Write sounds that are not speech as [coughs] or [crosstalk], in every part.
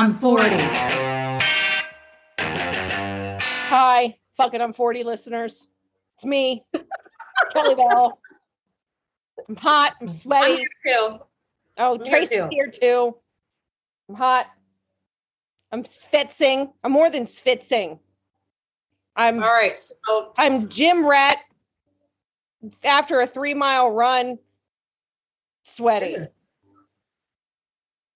I'm 40. Hi, fuck it, I'm 40 listeners. It's me, [laughs] Kelly Bell. I'm hot. I'm I'm sweaty. here too. Oh, I'm here Tracy's too. here too. I'm hot. I'm spitzing. I'm more than spitzing. I'm All right. So I'm Jim Rat after a three mile run, sweaty.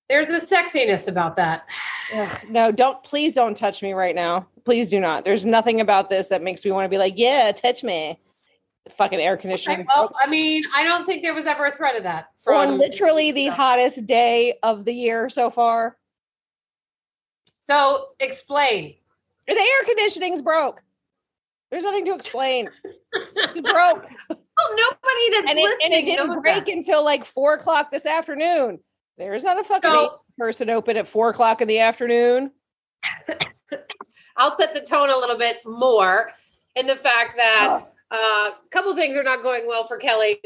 There's a sexiness about that. Ugh, no, don't please don't touch me right now. Please do not. There's nothing about this that makes me want to be like, yeah, touch me. Fucking air conditioning. Well, I mean, I don't think there was ever a threat of that. on literally the hottest day of the year so far. So explain. The air conditioning's broke. There's nothing to explain. It's broke. [laughs] Oh, nobody that's and, it, and it listening didn't break that. until like four o'clock this afternoon. There's not a fucking So- person open at four o'clock in the afternoon. [laughs] I'll set the tone a little bit more in the fact that uh, a couple things are not going well for Kelly.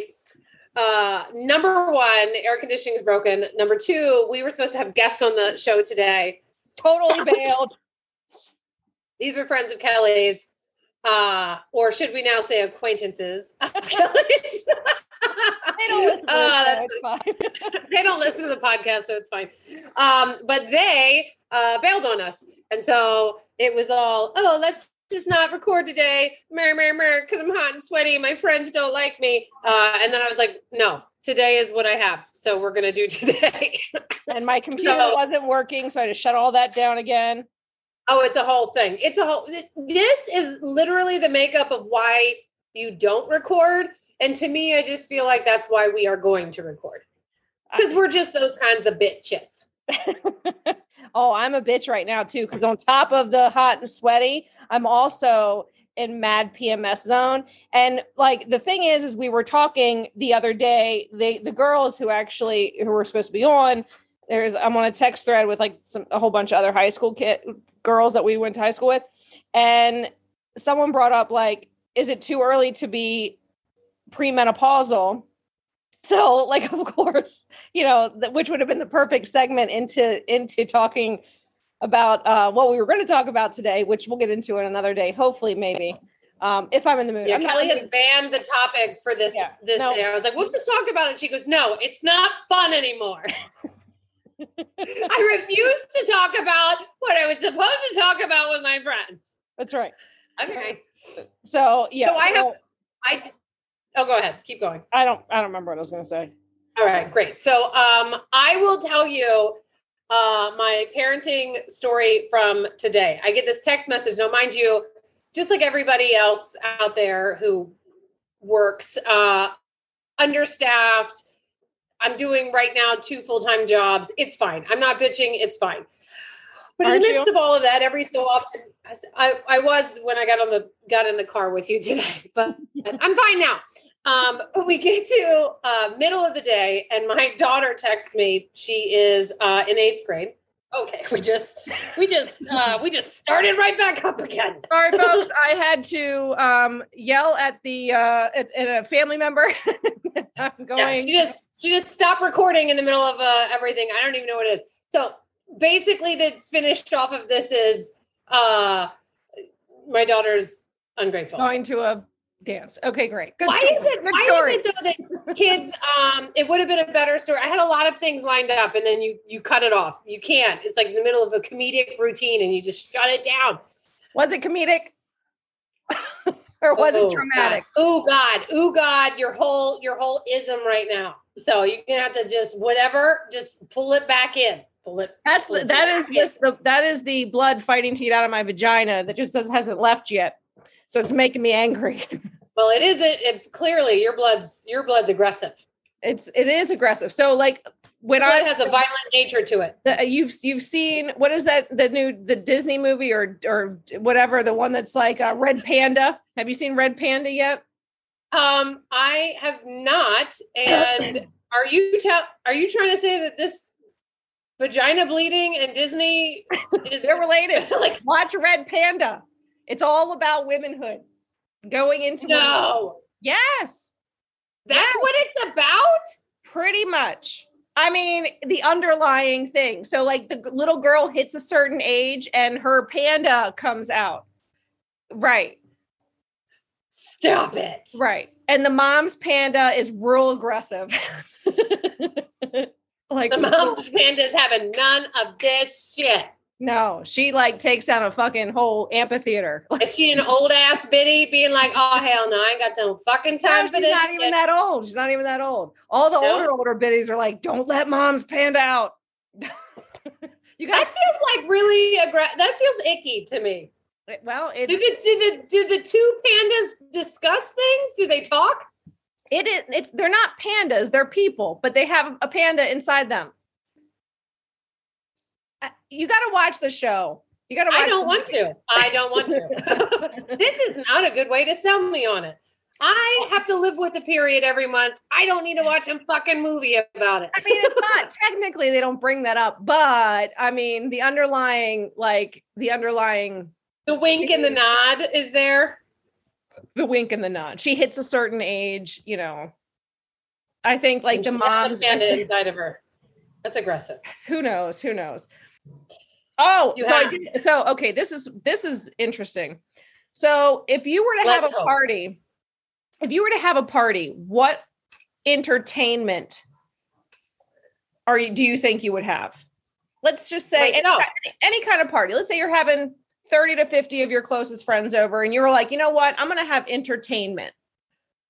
Uh, number one, air conditioning is broken. Number two, we were supposed to have guests on the show today. Totally [laughs] bailed. These are friends of Kelly's, uh, or should we now say acquaintances of [laughs] Kelly's? They don't [laughs] listen to Uh, this, so [laughs] they don't listen to the podcast, so it's fine. Um, but they uh, bailed on us, and so it was all, oh, let's just not record today, mer mer mer, because I'm hot and sweaty. My friends don't like me, uh, and then I was like, no, today is what I have, so we're gonna do [laughs] today. and my computer So- wasn't working, so I had to shut all that down again. oh, it's a whole thing. It's a whole. This is literally the makeup of why you don't record, and to me, I just feel like that's why we are going to record because we're just those kinds of bitches. [laughs] oh, I'm a bitch right now too, because on top of the hot and sweaty, I'm also in mad PMS zone. And like the thing is, is we were talking the other day, they the girls who actually who were supposed to be on, there's I'm on a text thread with like some a whole bunch of other high school kid girls that we went to high school with. And someone brought up like, is it too early to be premenopausal? So, like, of course, you know, which would have been the perfect segment into into talking about uh, what we were going to talk about today, which we'll get into in another day, hopefully, maybe, um, if I'm in the mood. Yeah, Kelly has banned the topic for this Yeah, this no. day. I was like, we'll just talk about it. She goes, no, it's not fun anymore. [laughs] I refuse to talk about what I was supposed to talk about with my friends. That's right. Okay. So yeah, So I have- I oh go ahead. Keep going. I don't I don't remember what I was going to say. All right, great. So um I will tell you uh my parenting story from today. I get this text message. Now mind you, just like everybody else out there who works uh understaffed. I'm doing right now two full-time jobs. It's fine. I'm not bitching. It's fine. But in Aren't the you? midst of all of that, every so often I, I was when I got on the got in the car with you today, [laughs] but I'm fine now. Um, but we get to uh, middle of the day, and my [laughs] daughter texts me. She is uh, in eighth grade. Okay, we just we just uh, we just started right back up again. [laughs] Sorry, folks. [laughs] I had to um, yell at the uh, at, at a family member. I'm Yeah, going. she just she just stopped recording in the middle of uh, everything. I don't even know what it is. So basically, the finished off of this is uh, my daughter's ungrateful. going to a dance. Okay, great. Good why story. is it? Good Why story. is it though that kids? Um, it would have been a better story. I had a lot of things lined up, and then you you cut it off. You can't. It's like in the middle of a comedic routine, and you just shut it down. Was it comedic? [laughs] or was Oh, it dramatic? Oh God! Oh God! Your whole your whole ism right now. So you're gonna have to just whatever, just pull it back in. Pull it. That's pull the, it that is in. this the that is the blood fighting to get out of my vagina that just doesn't hasn't left yet. So it's making me angry. [laughs] Well, it isn't. It, clearly, your blood's your blood's aggressive. It's it is aggressive. So like when Blood I has a violent nature to it. the, you've you've seen what is that the new the Disney movie or or whatever the one that's like uh, Red Panda. Have you seen Red Panda yet? Um, I have not. And [coughs] are you tell? Are you trying to say that this vagina bleeding and Disney [laughs] is They're related. [laughs] like Watch Red Panda. It's all about womanhood. Going into no? Yes, That's Yes. what it's about. pretty much. I mean, the underlying thing. So, like, the little girl hits a certain age and her panda comes out. Right. Stop it. Right. And the mom's panda is real aggressive. [laughs] like, The mom's panda's having none of this shit. No, she like takes down a fucking whole amphitheater. [laughs] Is she an old ass biddy being like, oh hell no, I ain't got no fucking time She's for this? She's not even that old. She's not even that old. All the No? older, older biddies are like, don't let mom's panda out. [laughs] you got That feels like really aggressive. That feels icky to me. well, it's the, do the do the two pandas discuss things? Do they talk? it is it's they're not pandas, they're people, but they have a panda inside them. You got to watch the show. You got to watch I don't the- want to. I don't want to. [laughs] this is not a good way to sell me on it. I have to live with a period every month. I don't need to watch a fucking movie about it. I mean, it's not [laughs] technically they don't bring that up, but I mean, the underlying, like the underlying, The wink and the nod is there. the wink and the nod. She hits a certain age, you know. I think like the And she mom's panda inside of her. That's aggressive. who knows, who knows. Oh, You so I have- did, so okay, this is this is interesting. So if you were to have Let's a hope. party, if you were to have a party, what entertainment are you do you think you would have? Let's just say Wait, any, no. any kind of party. Let's say you're having 30 to 50 of your closest friends over and you were like, you know what? I'm gonna have entertainment.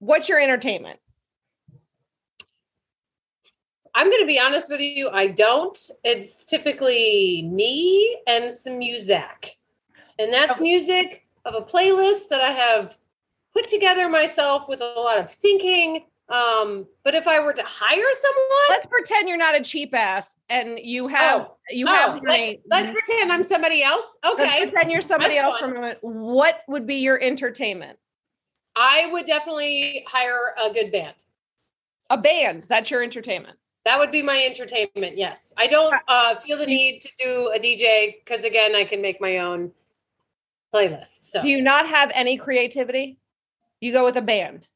What's your entertainment? I'm going to be honest with you. I don't. It's typically me and some music. And that's music of a playlist that I have put together myself with a lot of thinking. Um, but if I were to hire someone, Let's pretend you're not a cheap ass and you have Oh, you oh, have money. let's pretend I'm somebody else. Let's Okay. pretend you're somebody That's else for a moment. What would be your entertainment? I would definitely hire a good band. A band. That's your entertainment. That would be my entertainment. Yes. I don't uh, feel the need to do a DJ because, again, I can make my own playlist. So, Do you not have any creativity? You go with a band.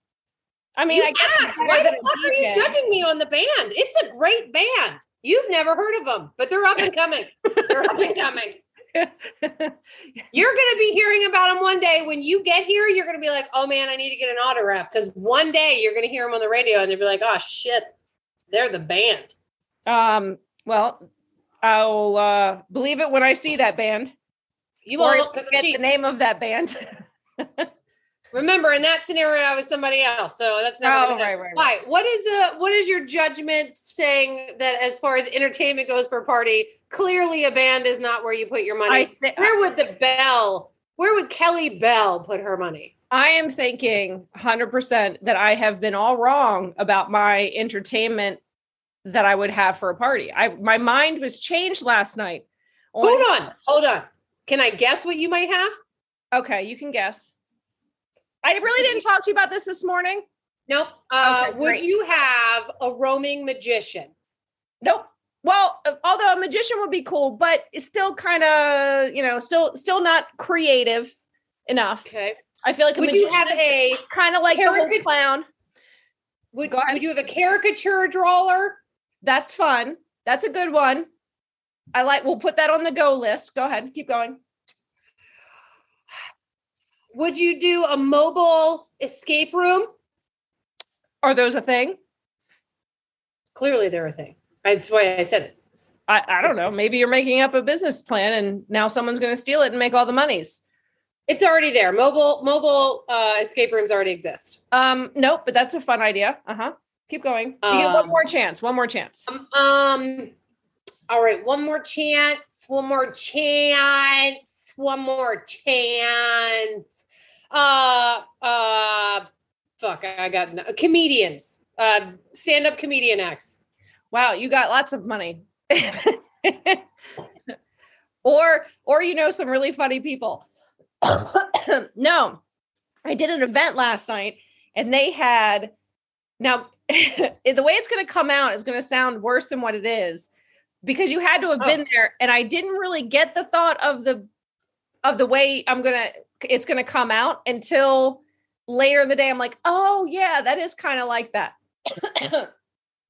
I mean, You I guess asked, why the fuck are you judging me on the band? It's a great band. You've never heard of them, but they're up and coming. They're up and coming. [laughs] You're going to be hearing about them one day. When you get here, you're going to be like, oh man, I need to get an autograph. Because one day you're going to hear them on the radio and they'll be like, oh shit, they're the band. um, well, I'll uh, believe it when I see that band. You won't because get the name of that band. [laughs] Remember, in that scenario, I was somebody else, so that's never. Oh, right, right, right. Why? What is the what is your judgment saying that as far as entertainment goes for a party? Clearly, a band is not where you put your money. I, thi- where would the Bell? Where would Kelly Bell put her money? I am thinking 100% that I have been all wrong about my entertainment that I would have for a party. I my mind was changed last night. on- Hold on, hold on. Can I guess what you might have? Okay, you can guess. I really didn't talk to you about this this morning. Nope. Uh, Okay, would you have a roaming magician? Nope. Well, uh, although a magician would be cool, but it's still kind of, you know, still still not creative enough. Okay. I feel like a Would you have a kind of like the whole clown. would, Go would you have a caricature drawer? That's fun. That's a good one. I like. We'll put that on the go list. Go ahead. Keep going. Would you do a mobile escape room? Are those a thing? Clearly, they're a thing. That's why I said it. I, I don't know. Maybe you're making up a business plan and now someone's going to steal it and make all the monies. It's already there. Mobile mobile uh, escape rooms already exist. Um, nope, but that's a fun idea. Uh huh. Keep going. You get one Um, more chance. One more chance. Um, um, all right, one more chance. One more chance. One more chance. Uh, uh, fuck. I got no, comedians. Uh, stand up comedian acts. Wow, you got lots of money. [laughs] or or you know some really funny people. [coughs] no. I did an event last night and they had now [laughs] the way it's going to come out is going to sound worse than what it is because you had to have Oh. been there and I didn't really get the thought of the of the way I'm going to it's going to come out until later in the day I'm like, "Oh yeah, that is kind of like that." [coughs]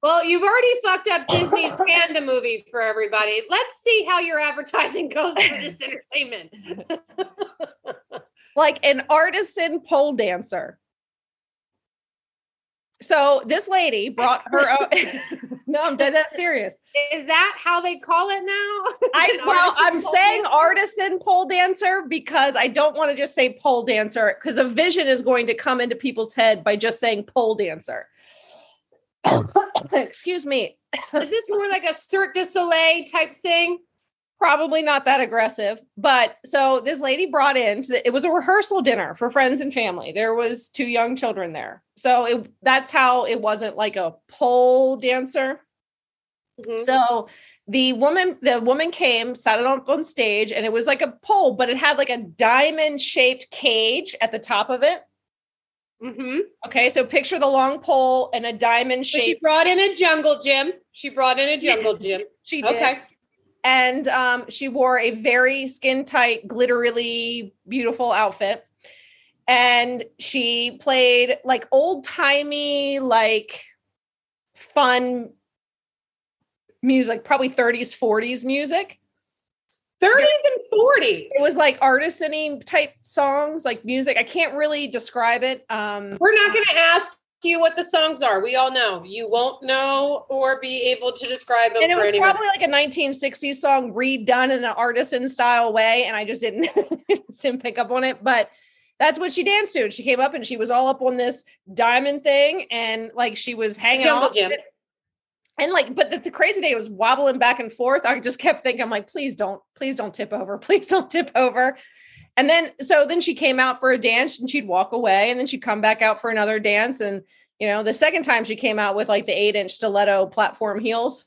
Well, you've already fucked up Disney's Panda movie for everybody. Let's see how your advertising goes for this [laughs] entertainment. [laughs] like an artisan pole dancer. So this lady brought her own. [laughs] no, I'm dead that serious. Is that how they call it now? [laughs] I well, I'm saying dancer? artisan pole dancer because I don't want to just say pole dancer because a vision is going to come into people's head by just saying pole dancer. [coughs] Excuse me. Is this more like a Cirque du Soleil type thing? Probably not that aggressive, but so this lady brought in. The, it was a rehearsal dinner for friends and family. There was two young children there, so it, that's how it wasn't like a pole dancer. Mm-hmm. So the woman, the woman came, sat it on, on stage, and it was like a pole, but it had like a diamond shaped cage at the top of it. Mm-hmm. Okay, so picture the long pole and a diamond shape. she brought in a jungle gym. She brought in a jungle [laughs] gym. she did. Okay. And um, she wore a very skin tight, glitterily beautiful outfit. And she played like old timey, like fun music, probably 30s, 40s music. 30s and 40s. It was like artisan type songs, like music. I can't really describe it. Um, We're not going to ask you what the songs are. We all know. You won't know or be able to describe them. And it was anyone. probably like a 1960s song redone in an artisan style way. And I just didn't, [laughs] didn't pick up on it. But that's what she danced to. And she came up and she was all up on this diamond thing. And like she was hanging out and like but the, the, crazy day was wobbling back and forth i just kept thinking i'm like please don't please don't tip over [laughs] please don't tip over and then so then she came out for a dance and she'd walk away and then she'd come back out for another dance. And you know the second time she came out with like the eight inch stiletto platform heels.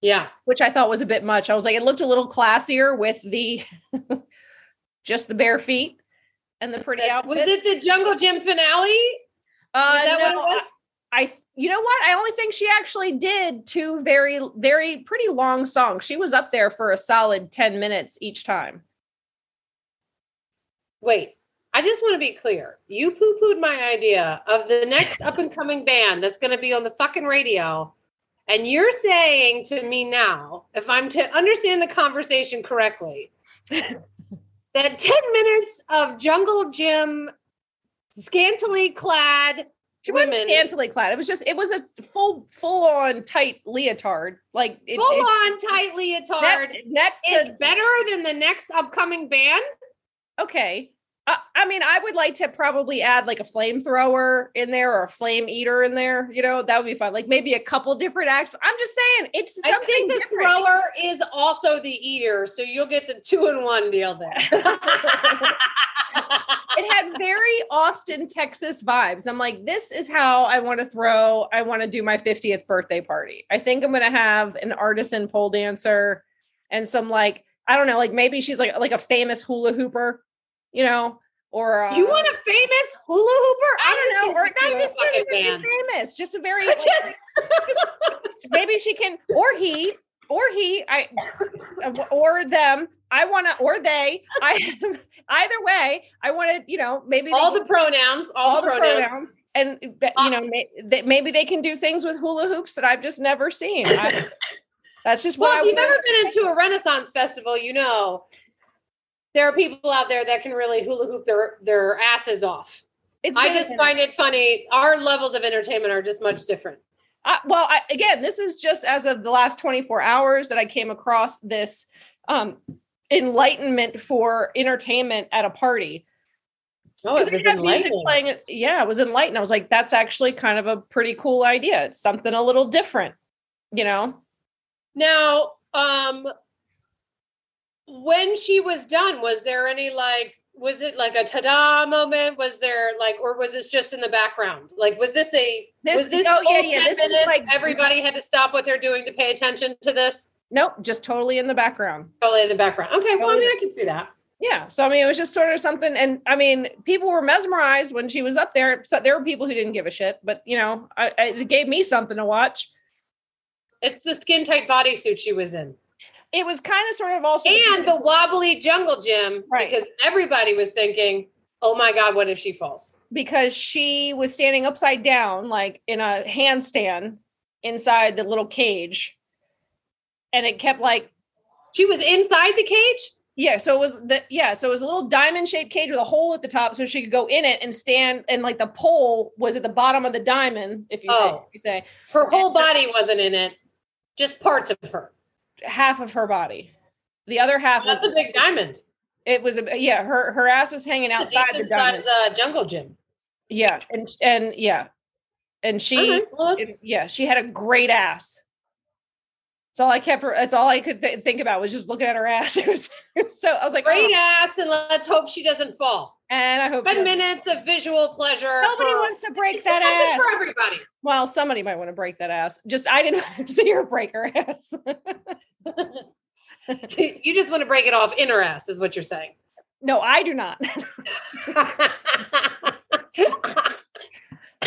Yeah. Which i thought was a bit much. I was like it looked a little classier with the [laughs] just the bare feet and the pretty outfit was it the jungle gym finale? Uh, is that no, what it was? I you know what? I only think she actually did two very, very pretty long songs. She was up there for a solid 10 minutes each time. Wait, I just want to be clear. You poo pooed my idea of the next [laughs] up and coming band that's going to be on the fucking radio. And you're saying to me now, if I'm to understand the conversation correctly, [laughs] that 10 minutes of jungle gym, scantily clad, she women. scantily clad. It was just it was a full full on tight leotard, like it, full it, on tight leotard. Neck, neck to, better than the next upcoming band. Okay, I, I mean, I would like to probably add like a flamethrower in there or a flame eater in there. You know, that would be fun. Like maybe a couple different acts. I'm just saying, it's something I think the different. thrower is also the eater, so you'll get the two in one deal there. [laughs] it had very Austin, Texas vibes. I'm like, this is how I want to throw. I want to do my 50th birthday party. I think I'm going to have an artisan pole dancer and some like I don't know, like maybe she's like like a famous hula hooper, you know, or uh, you want a famous hula hooper? I don't know, or not just famous, just a very [laughs] like, [laughs] maybe she can, or he, or he, I, [laughs] or them. I want to, or they. I either way. I want to, you know, maybe all the pronouns, all, all the, pronouns. pronouns. and you know, may, maybe they can do things with hula hoops that I've just never seen. I, that's just well. If I you've ever been into a Renaissance festival, you know there are people out there that can really hula hoop their their asses off. It's I just find it funny. Our levels of entertainment are just much different. Uh, well, I, again, this is just as of the last 24 hours that I came across this um, enlightenment for entertainment at a party. Oh, it was music playing. Yeah, it was enlightened. I was like, that's actually kind of a pretty cool idea. It's something a little different, you know. Now, um, when she was done, was there any like was it like a ta-da moment? Was there like, or was this just in the background? Like, was this a this? Was this oh yeah, yeah. This minutes, is like everybody had to stop what they're doing to pay attention to this. Nope, just totally in the background. Totally in the background. Okay, well, I mean, I can see that. Yeah, so I mean, it was just sort of something, and I mean, people were mesmerized when she was up there. So there were people who didn't give a shit, but you know, I, I, it gave me something to watch. It's the skin tight bodysuit she was in it was kind of sort of also and the wobbly jungle gym right. because everybody was thinking oh my god what if she falls because she was standing upside down like in a handstand inside the little cage. And it kept like She was inside the cage? yeah, so it was the yeah, so it was a little diamond shaped cage with a hole at the top so she could go in it and stand and like the pole was at the bottom of the diamond, if you say, Oh. if you say Her whole body wasn't in it, just parts of her. Half of her body. The other half That's was a big diamond. it was a yeah, her her ass was hanging outside the diamond. uh, jungle gym. Yeah, and and yeah. And she right, well, yeah, she had a great ass. That's all I kept. That's all I could th- think about was just looking at her ass. [laughs] It was, it was so. I was like, great oh, ass, and let's hope she doesn't fall. and I hope Ten minutes of visual pleasure. Nobody for- wants to break that ass. for everybody. Well, somebody might want to break that ass. Just I didn't [laughs] see her break her ass. [laughs] you just want to break it off in her ass, is what you're saying. no, I do not.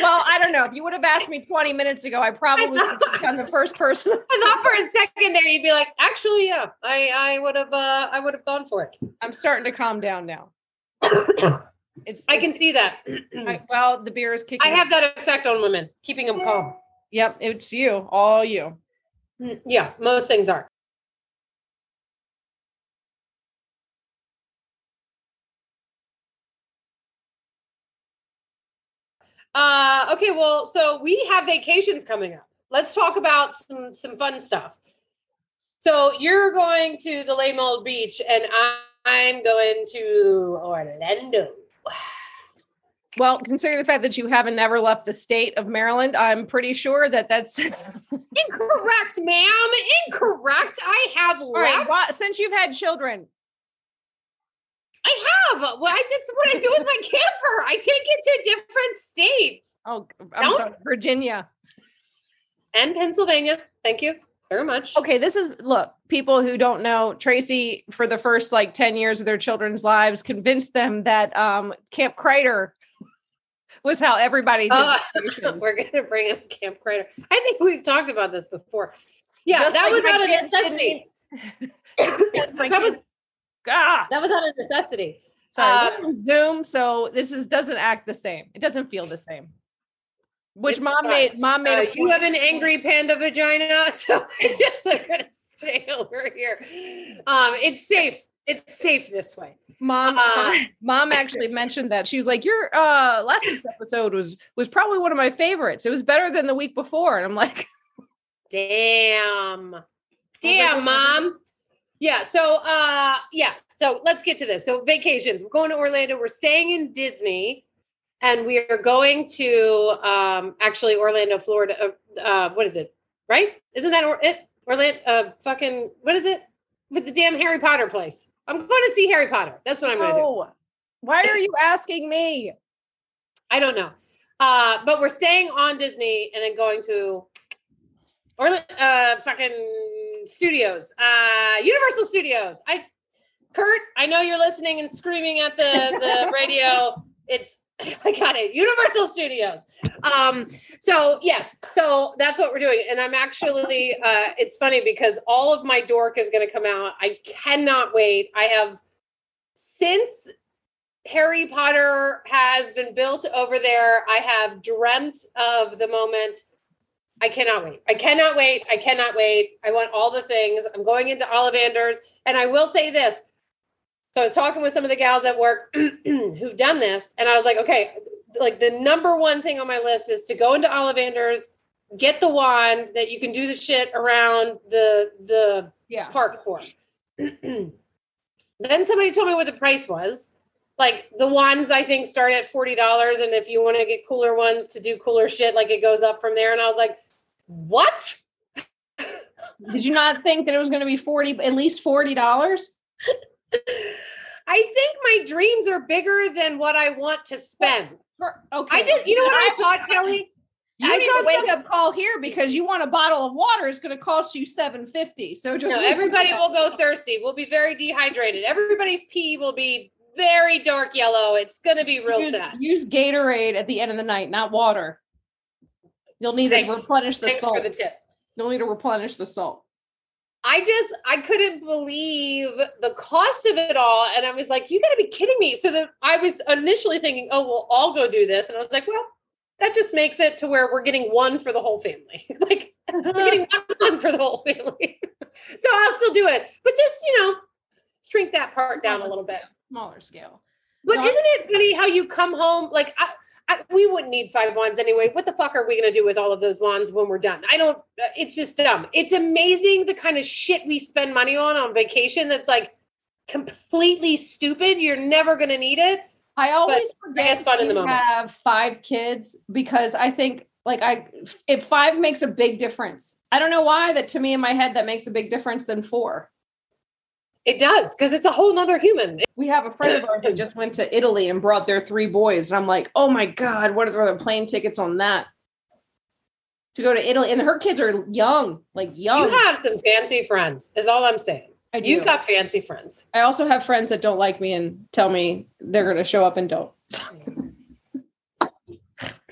Well, I don't know. If you would have asked me 20 minutes ago, I probably would have been the first person. I thought for a second there you'd be like, actually, yeah, I I would have uh I would have gone for it. I'm starting to calm down now. I It's can it's- see that. I, well, the beer is kicking. I have that effect on women, keeping them calm. Yep, it's you, all you. Mm, Yeah, most things are. Uh, okay, well, so we have vacations coming up. Let's talk about some some fun stuff. So you're going to the Lake Mold Beach, and I'm going to Orlando. Well, considering the fact that you haven't never left the state of Maryland, I'm pretty sure that that's [laughs] Incorrect, ma'am. Incorrect. I have all right. left. why- since you've had children, I have. Well, I, that's what I do with my [laughs] camper. I take it to different states oh, I'm Don't- sorry, Virginia. and Pennsylvania. Thank you very much. Okay, this is look, people who don't know, Tracy, for the first like 10 years of their children's lives, convinced them that um, Camp Kreider was how everybody did Uh, [laughs] we're gonna bring up Camp Crater. I think we've talked about this before. Yeah, Just that like was out of necessity. [coughs] That was kids- ah, that was out of necessity. sorry, uh, Zoom, so this is doesn't act the same. It doesn't feel the same. Which It's mom fine. made mom made Uh, you have an angry panda vagina, [laughs] so it's just like gonna stay over here. Um, it's safe. It's safe this way. mom uh, mom actually [laughs] mentioned that she was like your uh last week's episode was was probably one of my favorites it was better than the week before and i'm like [laughs] Damn. Damn, "Oh, mom. Yeah. So, uh, yeah. So let's get to this. So vacations. We're going to Orlando. We're staying in Disney, and we are going to um, actually Orlando, Florida. Uh, uh, what is it? Right? Isn't that or- it? Orlando. Uh, fucking. What is it? With the damn Harry Potter place. I'm going to see Harry Potter. That's what I'm going to do. "Oh, why are you asking me I don't know. Uh, but we're staying on Disney and then going to Orlando. uh fucking studios. Uh Universal Studios. I Kurt, I know you're listening and screaming at the, the [laughs] radio. It's [laughs] I got it. Universal Studios. Um, so yes, so that's what we're doing. And I'm actually uh it's funny because all of my dork is gonna come out. I cannot wait. I have since Harry Potter has been built over there. I have dreamt of the moment. I cannot wait. I cannot wait. I cannot wait. I want all the things. I'm going into Ollivanders. And I will say this. So I was talking with some of the gals at work [clears throat] who've done this. And I was like, okay, like the number one thing on my list is to go into Ollivanders, get the wand that you can do the shit around the the yeah park for. [clears throat] then somebody told me what the price was. Like the ones I think start at forty dollars, and if you want to get cooler ones to do cooler shit, like it goes up from there. And I was like, "What? did you not think that it was going to be 40 at least 40 dollars I think my dreams are bigger than what I want to spend." For, okay I just, you know what I thought, Kelly? you I need a thought wake some- up call here because you want a bottle of water it's going to cost you 750 so just No, everybody will go thirsty. We'll be very dehydrated. Everybody's pee will be very dark yellow. It's going to be real use, sad. use gatorade at the end of the night not water you'll need to replenish the Thanks salt for the tip. you'll need to replenish the salt I just I couldn't believe the cost of it all, and I was like, "You got to be kidding me!" So that I was initially thinking, "Oh, we'll all go do this," and I was like, "Well, that just makes it to where we're getting one for the whole family. [laughs] like I'm uh-huh. getting one one for the whole family. [laughs] so I'll still do it, but just you know, shrink that part down a little bit. Smaller scale. But No, I- isn't it funny how you come home like I, I, we wouldn't need five wands anyway. What the fuck are we going to do with all of those wands when we're done? I don't. uh, It's just dumb. It's amazing the kind of shit we spend money on on vacation. That's like completely stupid. You're never going to need it. I always forget it's fun in the moment. have five kids because I think like I if five makes a big difference. I don't know why that to me in my head that makes a big difference than four. It does because it's a whole nother human. We have a friend of ours that just went to Italy and brought their three boys, and I'm like, oh my god, what are the plane tickets on that? To go to Italy, and her kids are young, like young. You have some fancy friends. Is all I'm saying. I do. You've got fancy friends. I also have friends that don't like me and tell me they're going to show up and don't.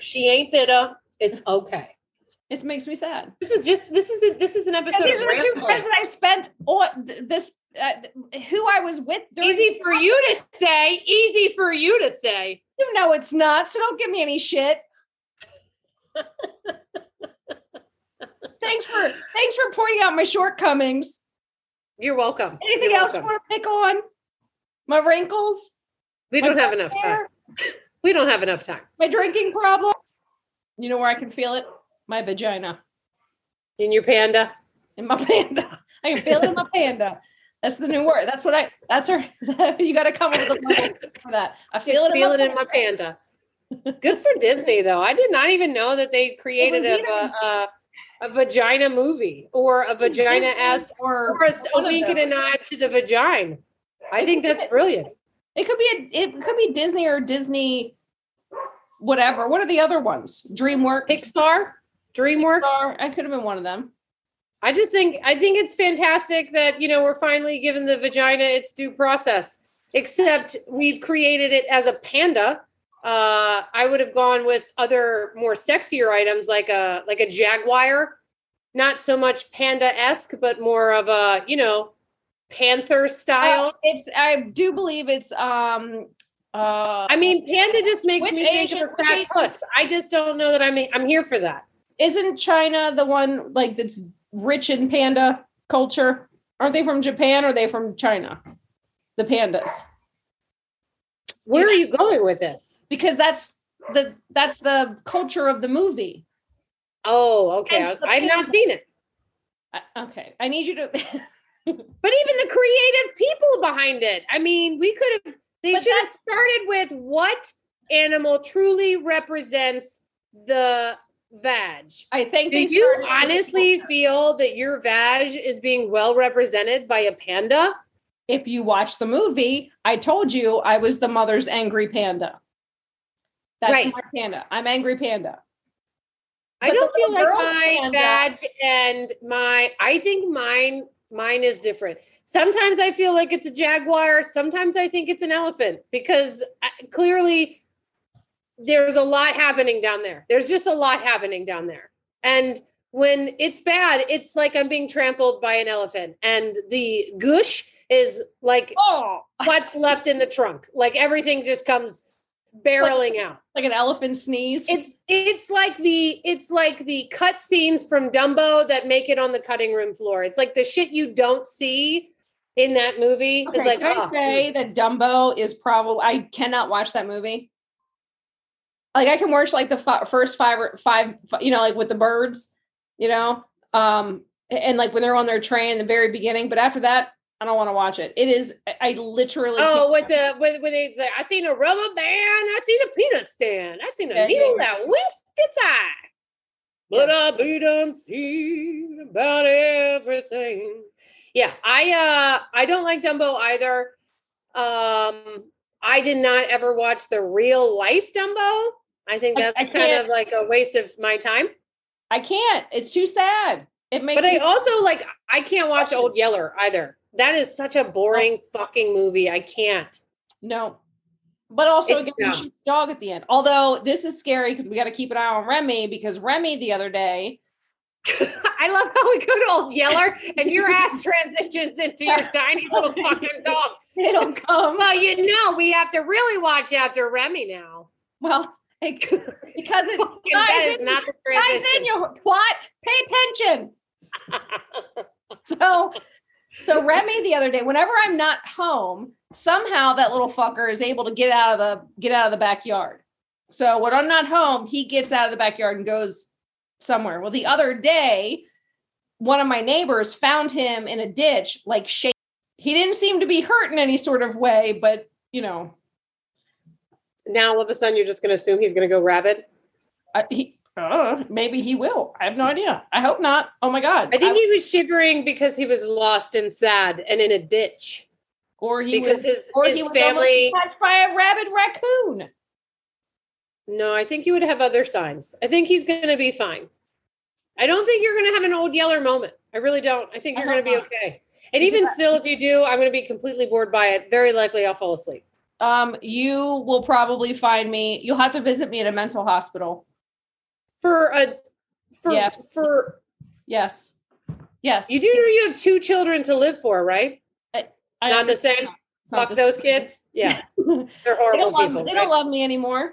She ain't bitter. It's okay. it makes me sad. This is just this is a, this is an episode these of are the two friends that I spent all th- this uh, who I was with. Easy for you to say. Easy for you to say. You know it's not, so don't give me any shit. thanks for thanks for pointing out my shortcomings. You're welcome. Anything You're else welcome. you want to pick on? My wrinkles, We don't have enough time. We don't have enough time. my drinking problem. You know where I can feel it? My vagina. In your panda. in my [laughs] panda. I can feel it in my panda. That's the new word. That's what I. That's her. [laughs] you got to come up with a for that. I feel it. Feel in it my in my panda. Good for Disney though. I did not even know that they created a, a, a, a vagina movie or a vagina s or or a, a wink and a nod to the vagina. I think that's brilliant. It could be. A, it could be Disney or Disney. Whatever. What are the other ones? DreamWorks. Pixar, DreamWorks. Pixar. I could have been one of them. I just think I think it's fantastic that you know we're finally giving the vagina its due process. Except we've created it as a panda. Uh, I would have gone with other more sexier items like a like a jaguar, not so much panda esque, but more of a you know panther style. Uh, it's. I do believe it's. Um. Uh. I mean, panda just makes me think of a fat puss. I just don't know that I'm I'm here for that. Isn't China the one like that's rich in panda culture? Aren't they from Japan or are they from China? The pandas. Where are you going with this? Because that's the that's the culture of the movie. Oh, okay. I've not seen it. Okay. I need you to [laughs] But even the creative people behind it. I mean, we could have they should have started with what animal truly represents the vag. I think Do you honestly feel that your vag is being well represented by a panda? if you watch the movie, I told you I was the mother's angry panda. That's Right. my panda. I'm angry panda. I don't feel like my vag and my I think mine mine is different. Sometimes I feel like it's a jaguar, sometimes I think it's an elephant because uh, clearly there's a lot happening down there. There's just a lot happening down there. And when it's bad, it's like I'm being trampled by an elephant and the gush is like Oh, what's left in the trunk. Like everything just comes barreling out like an elephant sneeze. it's it's like the it's like the cut scenes from Dumbo that make it on the cutting room floor. It's like the shit you don't see in that movie. Okay, It's like can I oh, say that Dumbo is probably I cannot watch that movie. Like I can watch like the fi- first five or five, fi- you know, like with the birds, you know, um, and like when they're on their train in the very beginning. But after that, I don't want to watch it. It is I- literally oh, with the with when it's like I seen a rubber band, I seen a peanut stand, I seen a Yeah, needle yeah. that winked its eye. But I be done seen about everything. Yeah, I uh I don't like Dumbo either. Um I did not ever watch the real life Dumbo. I think that's I kind of like a waste of my time. I can't. It's too sad. It makes But I also like I can't watch. Old Yeller either. That is such a boring oh. fucking movie. I can't. no. But also It's again, you shoot the dog at the end. Although this is scary because we got to keep an eye on Remy because Remy the other day [laughs] I love how we go to Old Yeller and your [laughs] ass transitions into your [laughs] tiny little fucking dog. it'll come. Well, you know we have to really watch after Remy now. Well, [laughs] because it ties in- not the ties in your twat. Pay attention. [laughs] So, so Remy the other day, whenever I'm not home, somehow that little fucker is able to get out of the get out of the backyard. So when I'm not home, he gets out of the backyard and goes somewhere. Well, the other day, one of my neighbors found him in a ditch, like shake. He didn't seem to be hurt in any sort of way, but you know, now all of a sudden you're just going to assume he's going to go rabid. I, he uh, maybe he will. I have no idea. I hope not. Oh my god! I think he was shivering because he was lost and sad and in a ditch or he because was, his or he his was family. touched by a rabid raccoon. No, I think you would have other signs. I think he's going to be fine. I don't think you're going to have an old Yeller moment. I really don't. I think you're going to be okay. And even still, if you do, I'm going to be completely bored by it. Very likely, I'll fall asleep. Um, you will probably find me. You'll have to visit me at a mental hospital. For a for Yeah. for Yes, yes. you do know you have two children to live for, right? I not the same? Fuck those same. kids. Yeah, [laughs] they're horrible love. people. They right? don't love me anymore.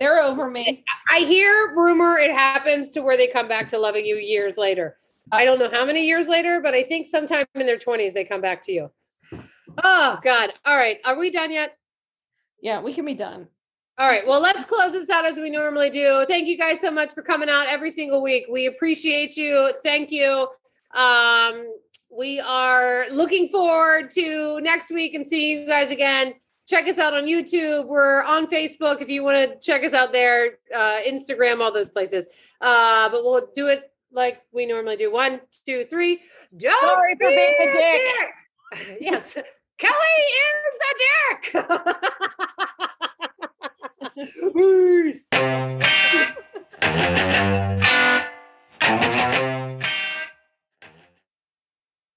They're over me. I hear rumor it happens to where they come back to loving you years later. I don't know how many years later, but I think sometime in their 20s they come back to you. Oh God. All right. Are we done yet? Yeah, we can be done. All right. Well, let's close this out as we normally do. Thank you guys so much for coming out every single week. We appreciate you. Thank you. Um, we are looking forward to next week and seeing you guys again. Check us out on YouTube. We're on Facebook if you want to check us out there, uh, Instagram, all those places. Uh, but we'll do it like we normally do. One, two, three. Don't Sorry for be being a dick. dick. [laughs] yes. Kelly is a dick. Peace. [laughs]